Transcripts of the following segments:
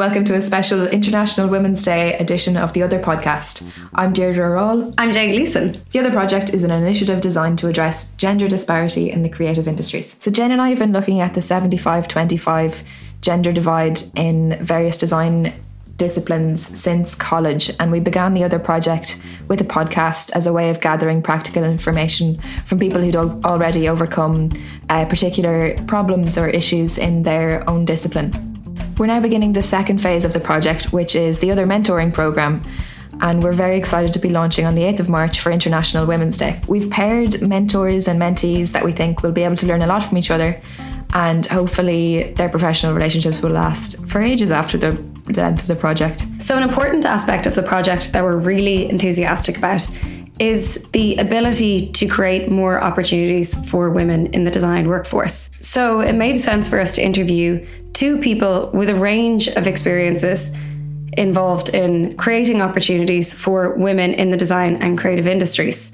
welcome to a special International Women's Day edition of the Other podcast. I'm Deirdre Rawle. I'm Jane Gleeson. The Other project is an initiative designed to address gender disparity in the creative industries. So, Jen and I have been looking at the 75 25 gender divide in various design disciplines since college, and we began the other project with a podcast as a way of gathering practical information from people who'd already overcome uh, particular problems or issues in their own discipline. We're now beginning the second phase of the project, which is the other mentoring program. And we're very excited to be launching on the 8th of March for International Women's Day. We've paired mentors and mentees that we think will be able to learn a lot from each other, and hopefully, their professional relationships will last for ages after the length of the project. So, an important aspect of the project that we're really enthusiastic about is the ability to create more opportunities for women in the design workforce. So, it made sense for us to interview two people with a range of experiences involved in creating opportunities for women in the design and creative industries.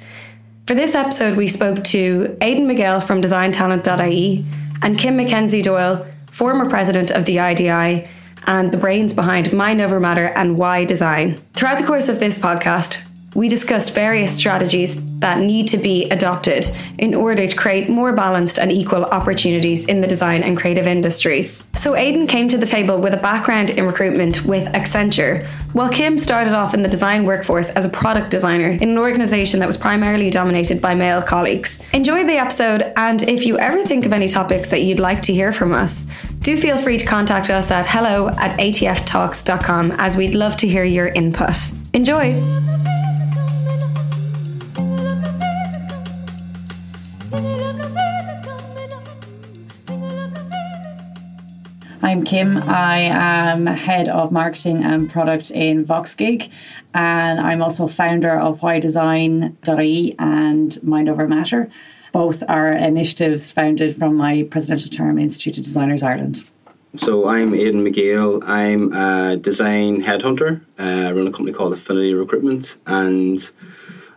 For this episode, we spoke to Aiden McGale from designtalent.ie and Kim MacKenzie Doyle, former president of the IDI and the brains behind Mind Over Matter and Why Design. Throughout the course of this podcast, we discussed various strategies that need to be adopted in order to create more balanced and equal opportunities in the design and creative industries. So, Aiden came to the table with a background in recruitment with Accenture, while Kim started off in the design workforce as a product designer in an organisation that was primarily dominated by male colleagues. Enjoy the episode, and if you ever think of any topics that you'd like to hear from us, do feel free to contact us at hello at atftalks.com as we'd love to hear your input. Enjoy! I'm Kim. I am head of marketing and product in VoxGig, and I'm also founder of whydesign.ie and Mind Over Matter. Both are initiatives founded from my presidential term Institute of Designers Ireland. So I'm Aiden McGale. I'm a design headhunter. Uh, I run a company called Affinity Recruitment, and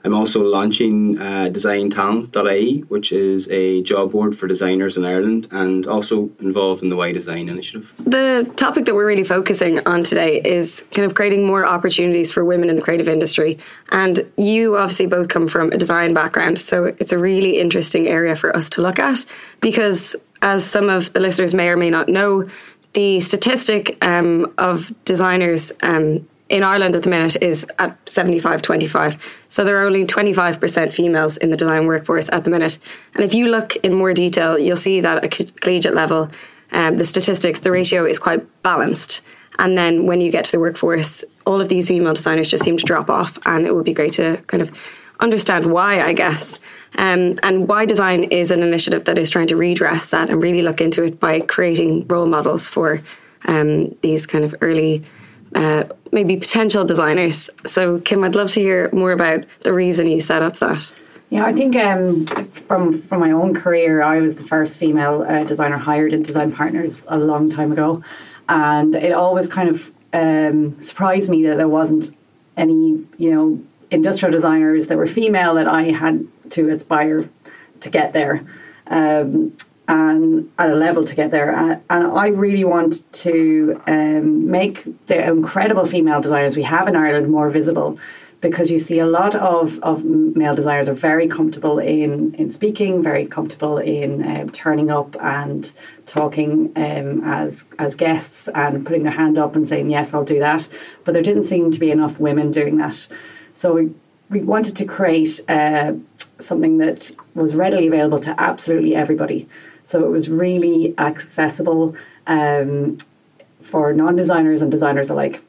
I'm also launching uh, designtalent.ie, which is a job board for designers in Ireland and also involved in the Why Design initiative. The topic that we're really focusing on today is kind of creating more opportunities for women in the creative industry. And you obviously both come from a design background, so it's a really interesting area for us to look at because, as some of the listeners may or may not know, the statistic um, of designers um, in Ireland at the minute is at 75 25. So there are only 25% females in the design workforce at the minute. And if you look in more detail, you'll see that at collegiate level, um, the statistics, the ratio is quite balanced. And then when you get to the workforce, all of these female designers just seem to drop off. And it would be great to kind of understand why, I guess. Um, and why design is an initiative that is trying to redress that and really look into it by creating role models for um, these kind of early uh, maybe potential designers. So, Kim, I'd love to hear more about the reason you set up that. Yeah, I think um, from from my own career, I was the first female uh, designer hired in Design Partners a long time ago, and it always kind of um, surprised me that there wasn't any, you know, industrial designers that were female that I had to aspire to get there. Um, and at a level to get there. Uh, and I really want to um, make the incredible female designers we have in Ireland more visible because you see a lot of, of male designers are very comfortable in, in speaking, very comfortable in um, turning up and talking um, as as guests and putting their hand up and saying, yes, I'll do that. But there didn't seem to be enough women doing that. So we, we wanted to create uh, something that was readily available to absolutely everybody. So it was really accessible um, for non designers and designers alike,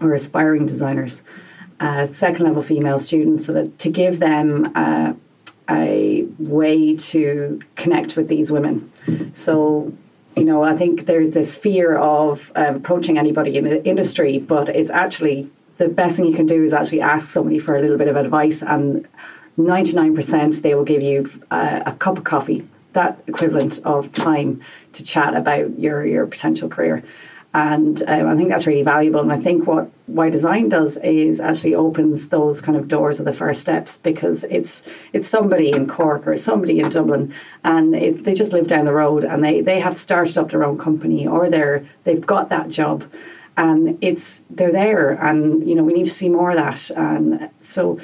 or aspiring designers, uh, second level female students, so that to give them uh, a way to connect with these women. So you know, I think there's this fear of uh, approaching anybody in the industry, but it's actually the best thing you can do is actually ask somebody for a little bit of advice, and 99% they will give you uh, a cup of coffee that equivalent of time to chat about your your potential career. And um, I think that's really valuable. And I think what Why Design does is actually opens those kind of doors of the first steps because it's it's somebody in Cork or somebody in Dublin, and it, they just live down the road and they they have started up their own company or they're they've got that job, and it's they're there, and you know we need to see more of that. And so,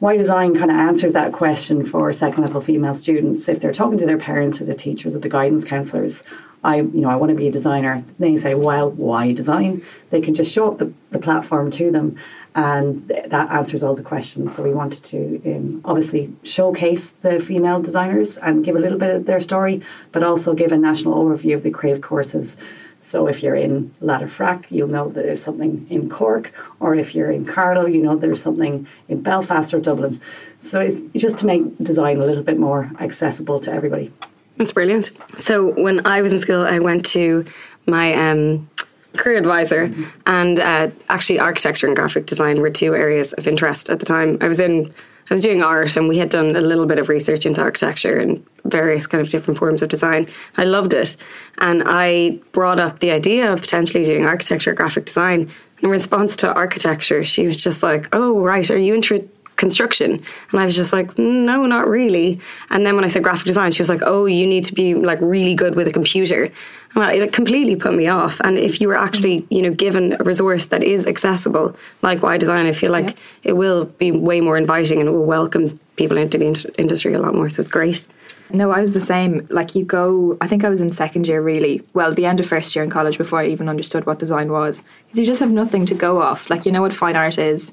why design kind of answers that question for second level female students if they're talking to their parents or their teachers or the guidance counselors. I, you know, I want to be a designer. They say, well, why design? They can just show up the, the platform to them, and th- that answers all the questions. So we wanted to um, obviously showcase the female designers and give a little bit of their story, but also give a national overview of the creative courses. So if you're in Letterfrack, you'll know that there's something in Cork, or if you're in Carlow, you know there's something in Belfast or Dublin. So it's just to make design a little bit more accessible to everybody. That's brilliant. So when I was in school, I went to my um, career advisor, mm-hmm. and uh, actually architecture and graphic design were two areas of interest at the time. I was in. I was doing art, and we had done a little bit of research into architecture and various kind of different forms of design. I loved it, and I brought up the idea of potentially doing architecture, graphic design. In response to architecture, she was just like, "Oh, right, are you into construction. And I was just like, no, not really. And then when I said graphic design, she was like, oh, you need to be like really good with a computer. And it completely put me off. And if you were actually, mm-hmm. you know, given a resource that is accessible, like Why Design, I feel like yeah. it will be way more inviting and it will welcome people into the in- industry a lot more. So it's great. No, I was the same. Like you go, I think I was in second year really. Well, the end of first year in college before I even understood what design was, because you just have nothing to go off. Like you know what fine art is,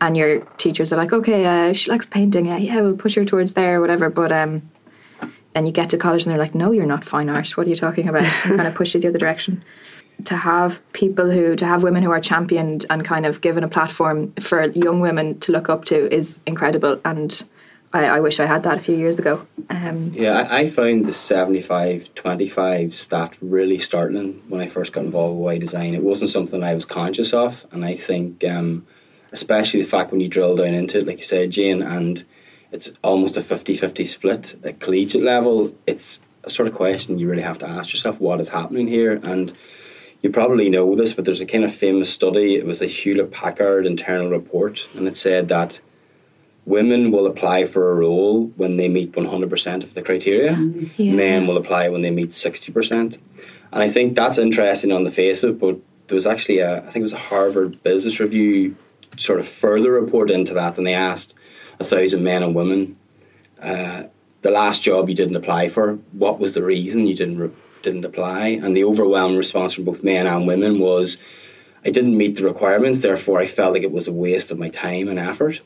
and your teachers are like, okay, uh, she likes painting. Yeah, yeah, we'll push her towards there, or whatever. But um, then you get to college and they're like, no, you're not fine art. What are you talking about? and kind of push you the other direction. To have people who, to have women who are championed and kind of given a platform for young women to look up to is incredible. And I, I wish I had that a few years ago. Um, yeah, I, I found the 75 25 stat really startling when I first got involved with Why Design. It wasn't something I was conscious of. And I think. Um, especially the fact when you drill down into it, like you said, Jane, and it's almost a 50 50 split at collegiate level, it's a sort of question you really have to ask yourself what is happening here. And you probably know this, but there's a kind of famous study. It was a Hewlett Packard internal report, and it said that women will apply for a role when they meet 100% of the criteria, yeah. men will apply when they meet 60%. And I think that's interesting on the face of it, but there was actually a, I think it was a Harvard Business Review sort of further report into that, and they asked a thousand men and women uh, the last job you didn't apply for, what was the reason you didn't re- didn't apply? And the overwhelming response from both men and women was, I didn't meet the requirements, therefore I felt like it was a waste of my time and effort.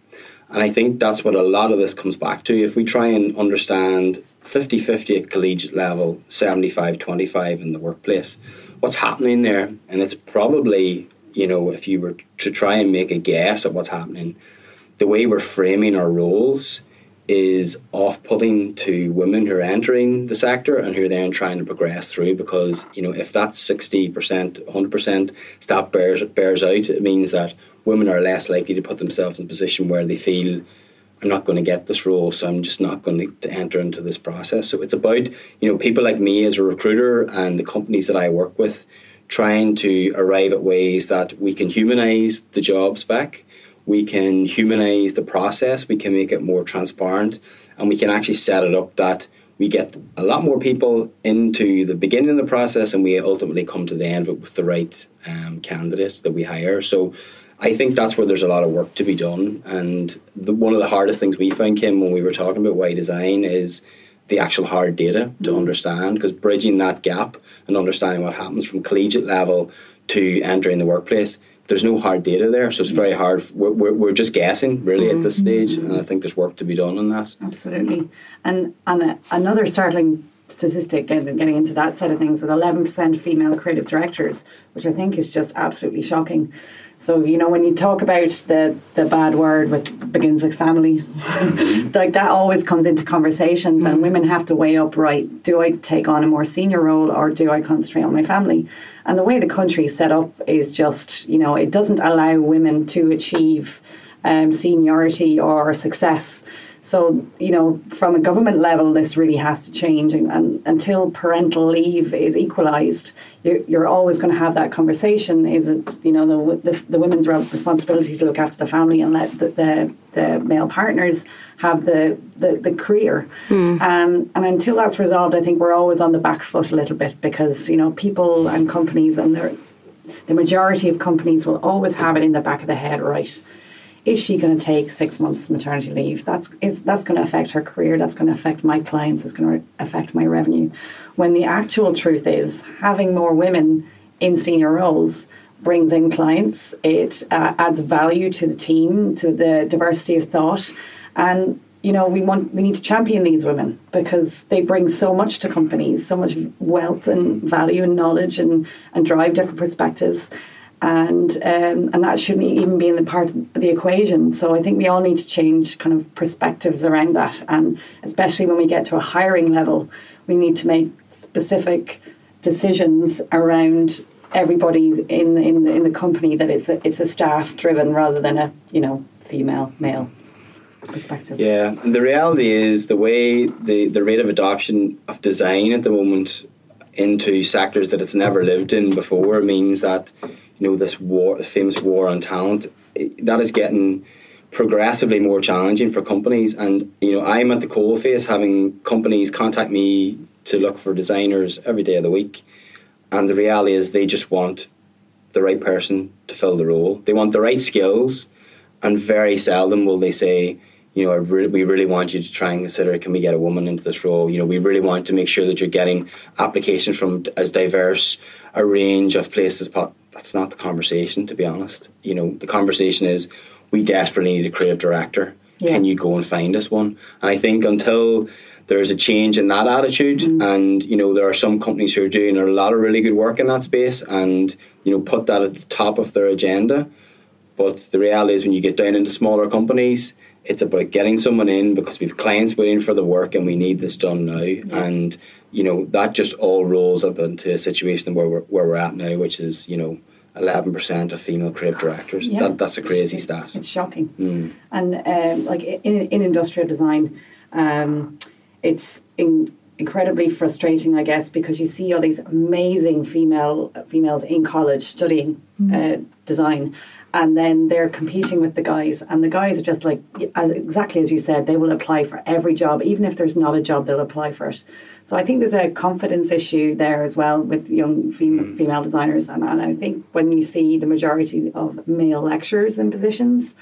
And I think that's what a lot of this comes back to. If we try and understand 50 50 at collegiate level, 75 25 in the workplace, what's happening there? And it's probably you know, if you were to try and make a guess at what's happening, the way we're framing our roles is off putting to women who are entering the sector and who are then trying to progress through because, you know, if that 60%, 100% stat bears, bears out, it means that women are less likely to put themselves in a position where they feel I'm not going to get this role, so I'm just not going to, enter into this process. So it's about you know people like me as a recruiter and the companies that I work with trying to arrive at ways that we can humanize the job spec, we can humanize the process, we can make it more transparent, and we can actually set it up that we get a lot more people into the beginning of the process and we ultimately come to the end with the right um, candidates that we hire. So I think that's where there's a lot of work to be done. And the, one of the hardest things we found, Kim, when we were talking about Why Design is the actual hard data to mm. understand because bridging that gap and understanding what happens from collegiate level to entering the workplace there's no hard data there so it's very hard we're, we're, we're just guessing really mm-hmm. at this stage and i think there's work to be done on that absolutely and and a, another startling statistic getting, getting into that side of things is 11% female creative directors which i think is just absolutely shocking so you know when you talk about the the bad word with begins with family, like that always comes into conversations, mm-hmm. and women have to weigh up. Right, do I take on a more senior role or do I concentrate on my family? And the way the country is set up is just you know it doesn't allow women to achieve um, seniority or success. So, you know, from a government level, this really has to change. And, and until parental leave is equalised, you're, you're always going to have that conversation. Is it, you know, the, the, the women's responsibility to look after the family and let the, the, the male partners have the, the, the career. Mm. Um, and until that's resolved, I think we're always on the back foot a little bit because, you know, people and companies and their the majority of companies will always have it in the back of the head, right? Is she going to take six months maternity leave? That's is, that's going to affect her career. That's going to affect my clients. It's going to affect my revenue. When the actual truth is, having more women in senior roles brings in clients. It uh, adds value to the team, to the diversity of thought, and you know we want we need to champion these women because they bring so much to companies, so much wealth and value and knowledge and and drive different perspectives. And um, and that shouldn't even be in the part of the equation. So I think we all need to change kind of perspectives around that, and especially when we get to a hiring level, we need to make specific decisions around everybody in in in the company that it's a, it's a staff driven rather than a you know female male perspective. Yeah, and the reality is the way the the rate of adoption of design at the moment into sectors that it's never lived in before means that you know this war, famous war on talent, that is getting progressively more challenging for companies. And you know, I'm at the coalface having companies contact me to look for designers every day of the week and the reality is, they just want the right person to fill the role. They want the right skills, and very seldom will they say, you know, re- we really want you to try and consider can we get a woman into this role? You know, we really want to make sure that you're getting applications from as diverse a range of places. But that's not the conversation, to be honest. You know, the conversation is we desperately need a creative director. Yeah. Can you go and find us one? And I think until there's a change in that attitude mm. and you know there are some companies who are doing a lot of really good work in that space and you know put that at the top of their agenda but the reality is when you get down into smaller companies it's about getting someone in because we've clients waiting for the work and we need this done now yeah. and you know that just all rolls up into a situation where we're, where we're at now which is you know 11% of female creative directors yeah. that, that's a crazy stat it's shocking mm. and um, like in, in industrial design um, it's in, incredibly frustrating, I guess, because you see all these amazing female females in college studying mm. uh, design, and then they're competing with the guys, and the guys are just like as exactly as you said, they will apply for every job, even if there's not a job, they'll apply for it. So I think there's a confidence issue there as well with young fem- mm. female designers, and, and I think when you see the majority of male lecturers in positions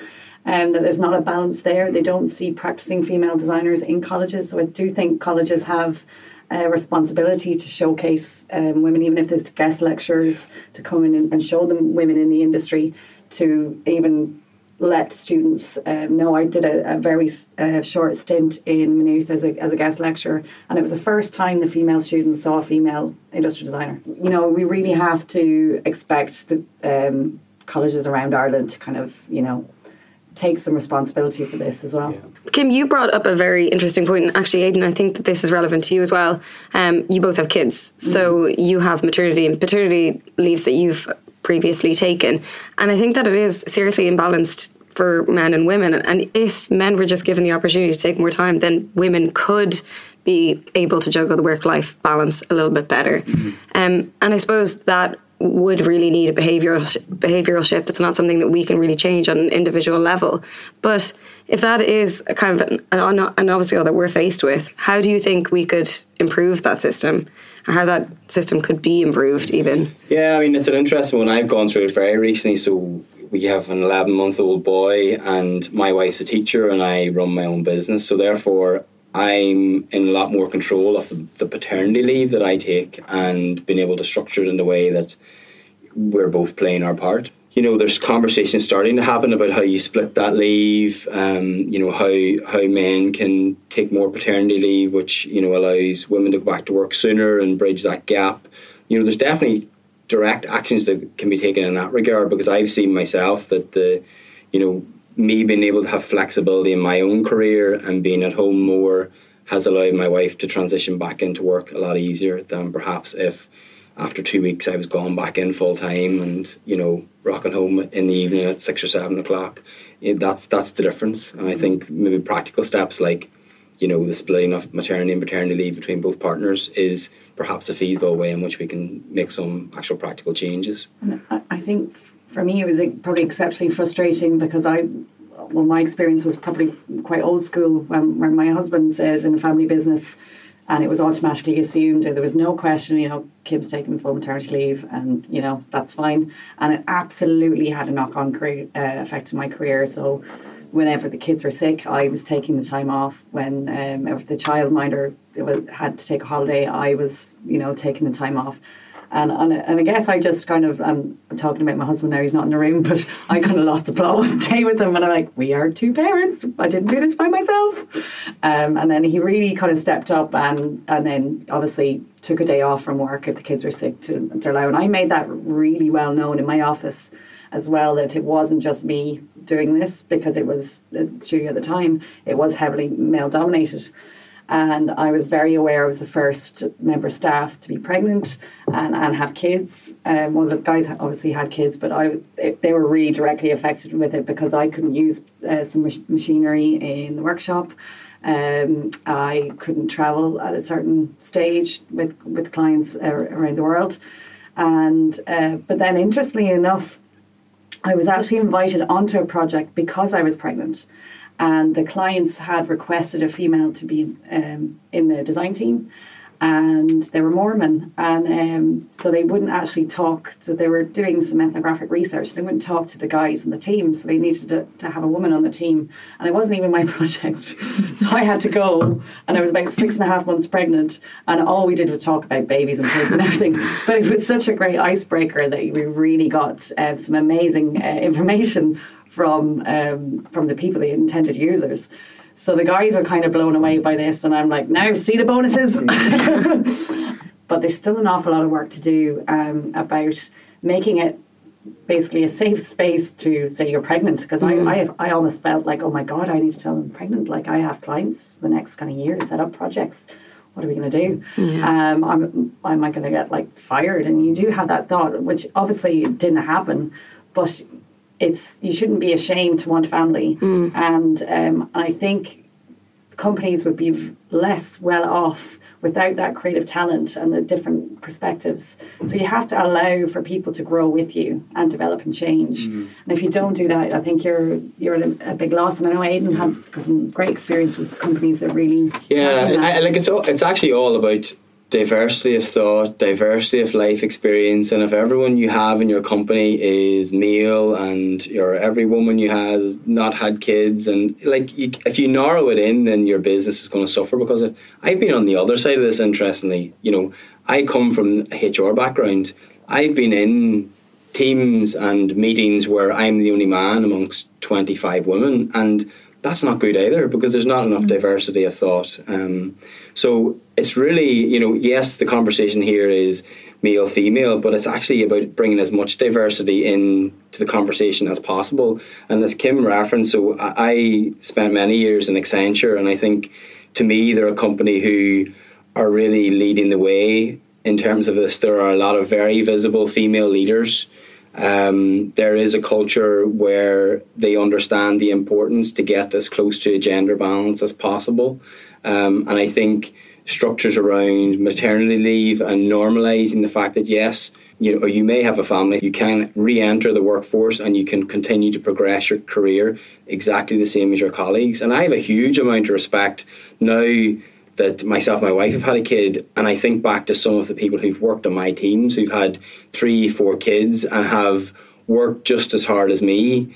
um, that there's not a balance there. They don't see practicing female designers in colleges. So I do think colleges have a responsibility to showcase um, women, even if there's guest lecturers to come in and, and show them women in the industry, to even let students um, know. I did a, a very uh, short stint in Maynooth as a, as a guest lecturer, and it was the first time the female students saw a female industrial designer. You know, we really have to expect the um, colleges around Ireland to kind of, you know, take some responsibility for this as well. Yeah. Kim, you brought up a very interesting point, and actually, Aiden, I think that this is relevant to you as well. Um, you both have kids, so mm. you have maternity and paternity leaves that you've previously taken, and I think that it is seriously imbalanced for men and women. And if men were just given the opportunity to take more time, then women could be able to juggle the work life balance a little bit better. Mm-hmm. Um, and I suppose that would really need a behavioral behavioral shift. It's not something that we can really change on an individual level. But if that is a kind of an, an, an obstacle that we're faced with, how do you think we could improve that system? Or how that system could be improved, even? Yeah, I mean, it's an interesting one. I've gone through it very recently. So we have an 11 month old boy, and my wife's a teacher, and I run my own business. So therefore, I'm in a lot more control of the, the, paternity leave that I take and being able to structure it in a way that we're both playing our part. You know, there's conversations starting to happen about how you split that leave. Um, you know how how men can take more paternity leave, which you know allows women to go back to work sooner and bridge that gap. You know, there's definitely direct actions that can be taken in that regard because I've seen myself that the, you know, me being able to have flexibility in my own career and being at home more has allowed my wife to transition back into work a lot easier than perhaps if after two weeks I was going back in full time and you know rocking home in the evening at six or seven o'clock. It, that's that's the difference, and I think maybe practical steps like you know the splitting of maternity and paternity leave between both partners is perhaps a feasible way in which we can make some actual practical changes. And I think for me it was probably exceptionally frustrating because I well my experience was probably quite old school when, my husband says in a family business and it was automatically assumed. There was no question you know kim's taking full maternity leave and you know that's fine. And it absolutely had a knock-on career, uh, effect on my career. So whenever the kids were sick i was taking the time off. When um, if the childminder had to take a holiday i was you know taking the time off and, and, and I guess I just kind of, I'm talking about my husband now, he's not in the room, but I kind of lost the plot one day with him. And I'm like, we are two parents. I didn't do this by myself. Um, and then he really kind of stepped up and, and then obviously took a day off from work if the kids were sick to, to allow. And I made that really well known in my office as well that it wasn't just me doing this because it was the studio at the time, it was heavily male dominated and I was very aware I was the first member staff to be pregnant and, and have kids. Um, well, the guys obviously had kids, but I they were really directly affected with it because I couldn't use uh, some mach- machinery in the workshop. Um, I couldn't travel at a certain stage with with clients uh, around the world, and uh, but then interestingly enough, I was actually invited onto a project because I was pregnant and the clients had requested a female to be um, in the design team and they were Mormon, and um, so they wouldn't actually talk. So they were doing some ethnographic research. They wouldn't talk to the guys in the team, so they needed to, to have a woman on the team. And it wasn't even my project, so I had to go. And I was about six and a half months pregnant, and all we did was talk about babies and kids and everything. But it was such a great icebreaker that we really got uh, some amazing uh, information from um, from the people, the intended users. So the guys were kind of blown away by this, and I'm like, now see the bonuses. but there's still an awful lot of work to do um, about making it basically a safe space to say you're pregnant because mm. I I, have, I almost felt like oh my god I need to tell them I'm pregnant like I have clients for the next kind of year to set up projects what are we going to do yeah. um, I'm, am I going to get like fired and you do have that thought which obviously didn't happen but it's you shouldn't be ashamed to want family, mm. and um, I think companies would be less well off without that creative talent and the different perspectives. So you have to allow for people to grow with you and develop and change. Mm. And if you don't do that, I think you're you're a, a big loss. And I know Aiden has some great experience with companies that really yeah, I, like it's all, it's actually all about diversity of thought, diversity of life experience, and if everyone you have in your company is male and your every woman you has not had kids, and like you, if you narrow it in, then your business is going to suffer because it, I've been on the other side of this. Interestingly, you know, I come from a HR background. I've been in teams and meetings where I'm the only man amongst 25 women, and that's not good either because there's not enough mm-hmm. diversity of thought. Um, so it's really, you know, yes, the conversation here is male female, but it's actually about bringing as much diversity into the conversation as possible. And as Kim referenced, so I spent many years in Accenture, and I think to me they're a company who are really leading the way in terms of this. There are a lot of very visible female leaders. Um, there is a culture where they understand the importance to get as close to a gender balance as possible. Um, and I think structures around maternity leave and normalizing the fact that yes, you know, you may have a family, you can re-enter the workforce and you can continue to progress your career exactly the same as your colleagues. And I have a huge amount of respect now that myself and my wife have had a kid and I think back to some of the people who've worked on my teams who've had three, four kids and have worked just as hard as me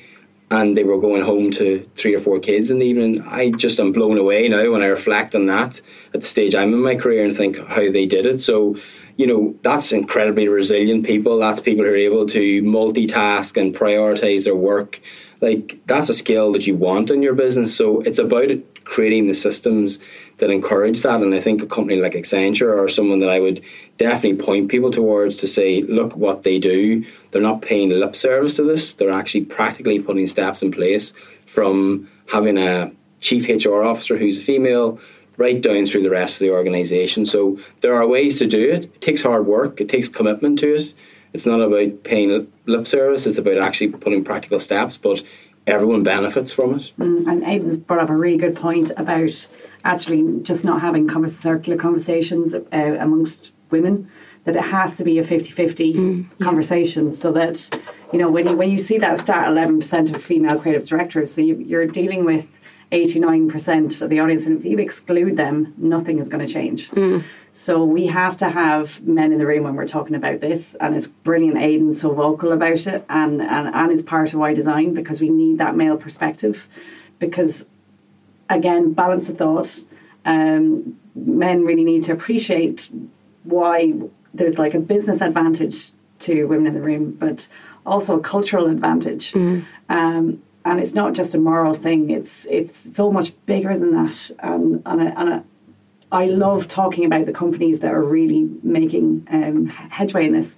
and they were going home to three or four kids in the evening. I just am blown away now when I reflect on that at the stage I'm in my career and think how they did it. So, you know, that's incredibly resilient people. That's people who are able to multitask and prioritize their work. Like that's a skill that you want in your business. So it's about creating the systems that encourage that. And I think a company like Accenture or someone that I would definitely point people towards to say, look what they do. They're not paying lip service to this. They're actually practically putting steps in place from having a chief HR officer who's a female right down through the rest of the organization. So there are ways to do it. It takes hard work. It takes commitment to it. It's not about paying lip service. It's about actually putting practical steps. But everyone benefits from it. Mm, and Aiden's brought up a really good point about actually just not having circular conversations uh, amongst women that it has to be a 50-50 mm, conversation so that you know when you when you see that stat 11% of female creative directors so you, you're dealing with 89% of the audience. And if you exclude them, nothing is going to change. So we have to have men in the room when we're talking about this. And it's brilliant Aiden's so vocal about it and, and, and is part of Why Design because we need that male perspective. Because again, balance of thought. Um, men really need to appreciate why there's like a business advantage to women in the room, but also a cultural advantage. Um, and it's not just a moral thing; it's it's so much bigger than that. Um, and a, and a, I love talking about the companies that are really making um, headway in this.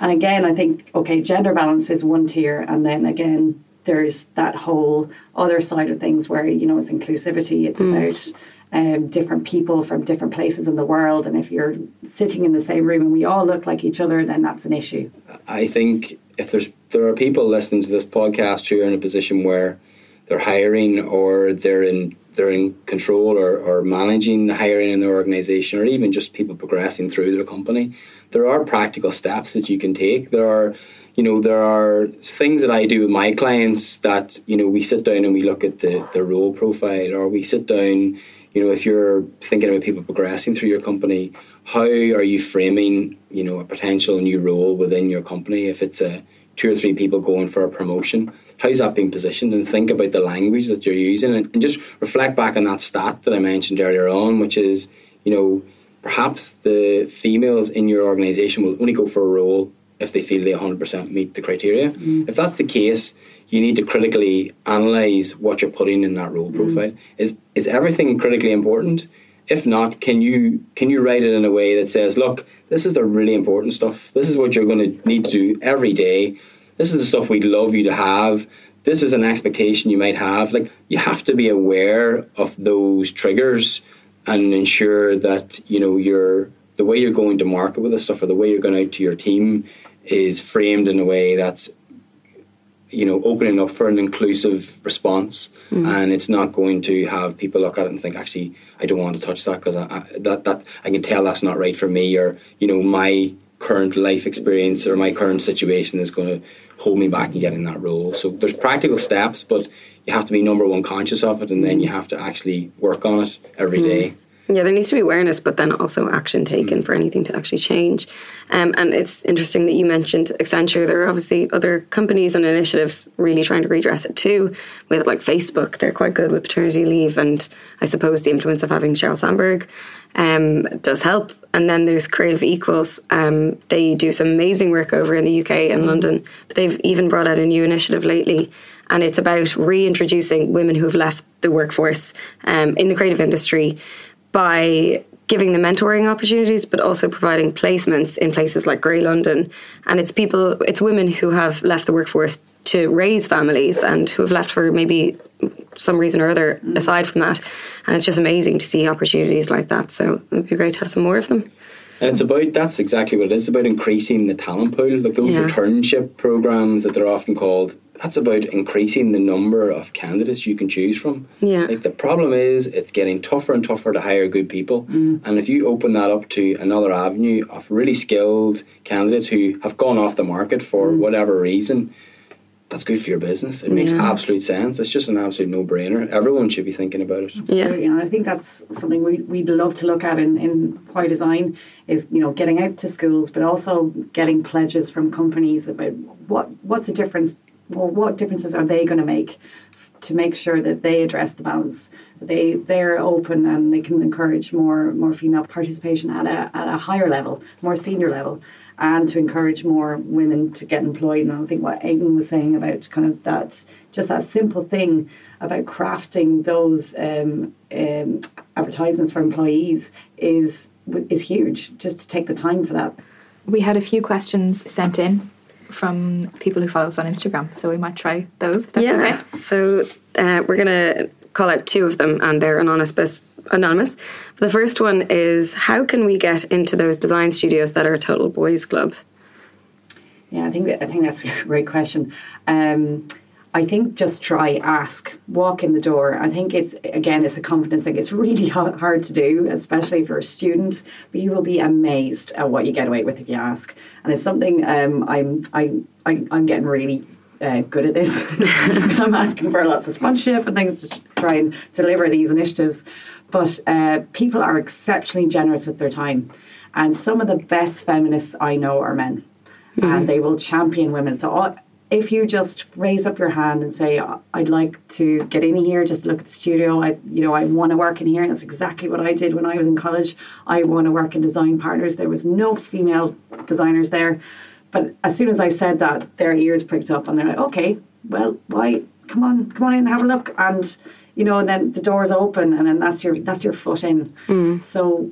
And again, I think okay, gender balance is one tier, and then again, there's that whole other side of things where you know it's inclusivity. It's about um, different people from different places in the world, and if you're sitting in the same room and we all look like each other, then that's an issue. I think if there's there are people listening to this podcast who are in a position where they're hiring or they're in they're in control or, or managing hiring in their organization or even just people progressing through their company, there are practical steps that you can take. There are you know, there are things that I do with my clients that, you know, we sit down and we look at the, the role profile or we sit down, you know, if you're thinking about people progressing through your company, how are you framing, you know, a potential new role within your company? If it's a two or three people going for a promotion, how's that being positioned? And think about the language that you're using and, and just reflect back on that stat that I mentioned earlier on, which is, you know, perhaps the females in your organization will only go for a role if they feel they 100% meet the criteria. Mm. If that's the case, you need to critically analyze what you're putting in that role mm. profile. Is is everything critically important? If not, can you can you write it in a way that says, look, this is the really important stuff. This is what you're going to need to do every day. This is the stuff we'd love you to have. This is an expectation you might have. Like you have to be aware of those triggers and ensure that you know you're the way you're going to market with this stuff or the way you're going out to your team is framed in a way that's you know opening up for an inclusive response. Mm. And it's not going to have people look at it and think actually I don't want to touch that because I, I, that that I can tell that's not right for me or you know my current life experience or my current situation is going to hold me back in getting that role. So there's practical steps but you have to be number one conscious of it and then you have to actually work on it every mm. day Yeah, there needs to be awareness, but then also action taken for anything to actually change. Um, and it's interesting that you mentioned Accenture. There are obviously other companies and initiatives really trying to redress it too. With like Facebook, they're quite good with paternity leave, and I suppose the influence of having Sheryl Sandberg um, does help. And then there's Creative Equals. Um, they do some amazing work over in the UK and London, but they've even brought out a new initiative lately and it's about reintroducing women who've left the workforce um, in the creative industry by giving them mentoring opportunities, but also providing placements in places like Grey London. And it's people, it's women who have left the workforce to raise families and who have left for maybe some reason or other mm. aside from that. And it's just amazing to see opportunities like that. So it'd be great to have some more of them. And it's about that's exactly what it is. About increasing the talent pool. Like those Yeah. returnship programs that they're often called. That's about increasing the number of candidates you can choose from. Yeah. Like the problem is it's getting tougher and tougher to hire good people. Mm. And if you open that up to another avenue of really skilled candidates who have gone off the market for mm. whatever reason, that's good for your business. It makes Yeah. absolute sense. It's just an absolute no brainer. Everyone should be thinking about it. Yeah. Absolutely. And I think that's something we, we'd love to look at in, in Why Design is, you know, getting out to schools, but also getting pledges from companies about what what's the difference, well, what differences are they going to make to make sure that they address the balance. They they're open and they can encourage more more female participation at a at a higher level, more senior level, and to encourage more women to get employed. And I think what Aiden was saying about kind of that just that simple thing about crafting those um, um, advertisements for employees is is huge. Just to take the time for that. We had a few questions sent in from people who follow us on Instagram, so we might try those. If that's yeah. okay. So uh, we're going to call out two of them, and they're anonymous. But anonymous. The first one is how can we get into those design studios that are a total boys club? Yeah, I think that, I think that's a great question. Um, I think just try, ask, walk in the door. I think it's again, it's a confidence thing. It's really hard to do, especially if you're a student. But you will be amazed at what you get away with if you ask. And it's something um, I'm I, I I'm getting really uh, good at this because I'm asking for lots of sponsorship and things to try and deliver these initiatives. But uh, people are exceptionally generous with their time. And some of the best feminists I know are men. And they will champion women. So uh, if you just raise up your hand and say, I'd like to get in here, just look at the studio, I you know, I want to work in here. And that's exactly what I did when I was in college. I want to work in design partners. There was no female designers there. But as soon as I said that, their ears pricked up and they're like, okay, well, why? Come on, come on in and have a look. And, you know, and then the doors open and then that's your that's your foot in. Mm. So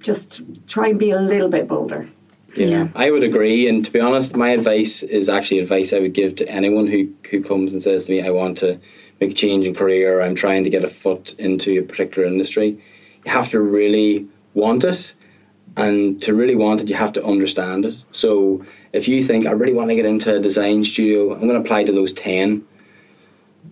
just try and be a little bit bolder. Yeah, Yeah. I would agree. And to be honest, my advice is actually advice I would give to anyone who, who comes and says to me, I want to make a change in career, or I'm trying to get a foot into a particular industry. You have to really want it. And to really want it, you have to understand it. So if you think, I really want to get into a design studio, I'm going to apply to those 10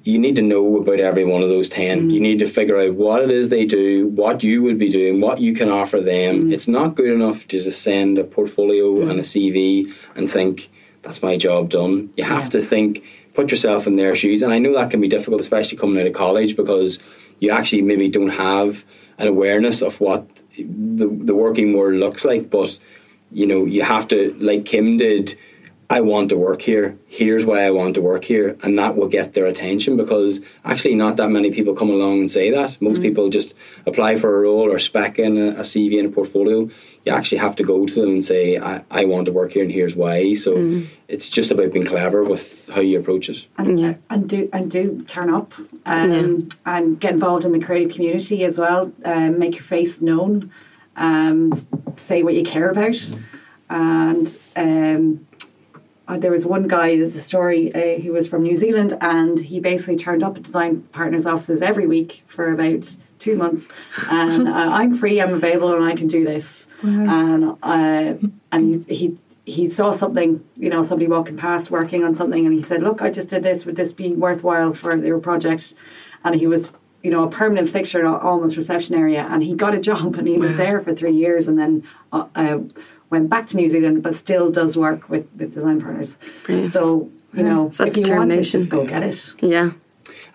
you need to know about every one of those 10. You mm. need to figure out what it is they do, what you would be doing, what you can offer them. Mm. It's not good enough to just send a portfolio mm. and a CV and think, that's my job done. You have to think, put yourself in their shoes. And I know that can be difficult, especially coming out of college, because you actually maybe don't have an awareness of what the, the working world looks like. But, you know, you have to, like Kim did, I want to work here. Here's why I want to work here. And that will get their attention because actually, not that many people come along and say that. Most people just apply for a role or spec in a, a CV and a portfolio. You actually have to go to them and say, I, I want to work here and here's why. So it's just about being clever with how you approach it. and, Yeah. and do and do turn up um, and get involved in the creative community as well. Um, make your face known. Um, say what you care about, and um, uh, there was one guy. The story uh, he was from New Zealand, and he basically turned up at design partners' offices every week for about two months. And uh, I'm free. I'm available, and I can do this. And uh, and he. he saw something, you know, somebody walking past working on something, and he said, "Look, I just did this. Would this be worthwhile for your project?" And he was, you know, a permanent fixture in almost reception area, and he got a job, and he was there for three years, and then uh, uh, went back to New Zealand, but still does work with, with design partners. Brilliant. So you know, So if you want it, determination. just go get it. Yeah.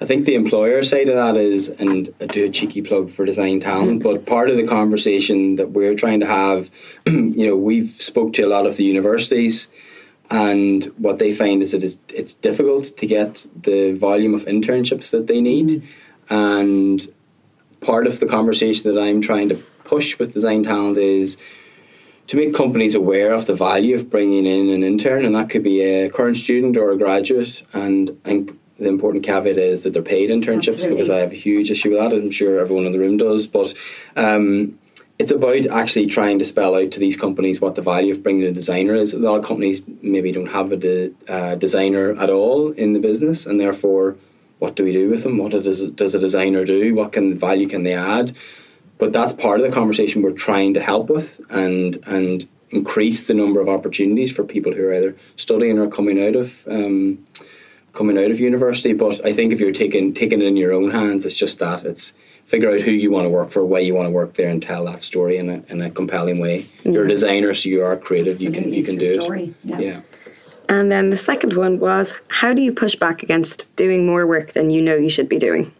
I think the employer side of that is, and I do a cheeky plug for design talent, mm. but part of the conversation that we're trying to have, you know, we've spoke to a lot of the universities, and what they find is that it's, it's difficult to get the volume of internships that they need, mm. and part of the conversation that I'm trying to push with design talent is to make companies aware of the value of bringing in an intern, and that could be a current student or a graduate. And I think the important caveat is that they're paid internships Absolutely. because I have a huge issue with that. I'm sure everyone in the room does, but. Um, it's about actually trying to spell out to these companies what the value of bringing a designer is. A lot of companies maybe don't have a de- uh, designer at all in the business, and therefore, what do we do with them? What does does a designer do? What can value can they add? But that's part of the conversation we're trying to help with, and and increase the number of opportunities for people who are either studying or coming out of um, coming out of university. But I think if you're taking taking it in your own hands, it's just that it's figure out who you want to work for, why you want to work there, and tell that story in a, in a compelling way. You're a designer, so you are creative. You can you can do your it. yeah. yeah. And then the second one was how do you push back against doing more work than you know you should be doing?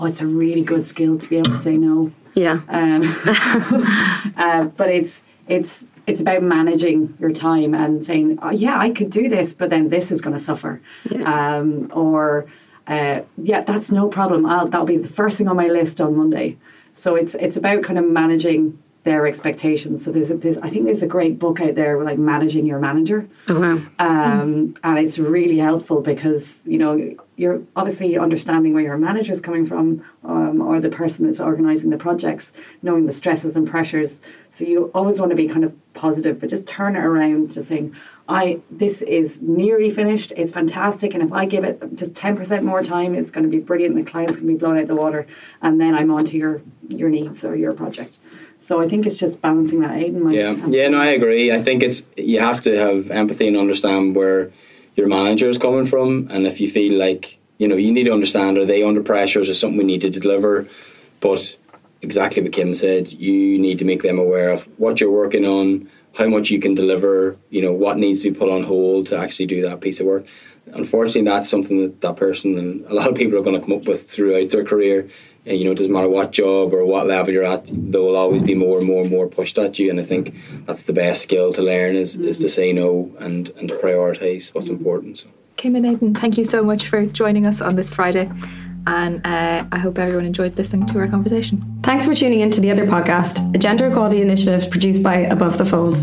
Oh, it's a really good skill to be able to say no. Yeah. Um, uh, but it's it's it's about managing your time and saying, oh, yeah, I could do this, but then this is going to suffer. Um, or uh, yeah, that's no problem. I'll, that'll be the first thing on my list on Monday. So it's it's about kind of managing their expectations. So there's, a, there's I think there's a great book out there like managing your manager. Oh wow. um, and it's really helpful because you know you're obviously understanding where your manager is coming from um, or the person that's organizing the projects knowing the stresses and pressures. So you always want to be kind of positive but just turn it around just saying i this is nearly finished. It's fantastic. And if i give it just 10% more time it's going to be brilliant. The client's going to be blown out the water. And then i'm on to your your needs or your project so i think it's just balancing that Aiden might Yeah, yeah, no, I agree. I think it's you have to have empathy and understand where your manager is coming from, and if you feel like you know you need to understand are they under pressure, is there something we need to deliver? But exactly what Kim said, you need to make them aware of what you're working on, how much you can deliver, you know, what needs to be put on hold to actually do that piece of work. Unfortunately, that's something that that person and a lot of people are going to come up with throughout their career. And, you know, it doesn't matter what job or what level you're at, there will always be more and more and more pushed at you. And I think that's the best skill to learn is, is to say no and, and to prioritise what's important. So. Kim and Aiden, thank you so much for joining us on this Friday. And uh, I hope everyone enjoyed listening to our conversation. Thanks for tuning in to the other podcast, a gender equality initiative produced by Above the Fold.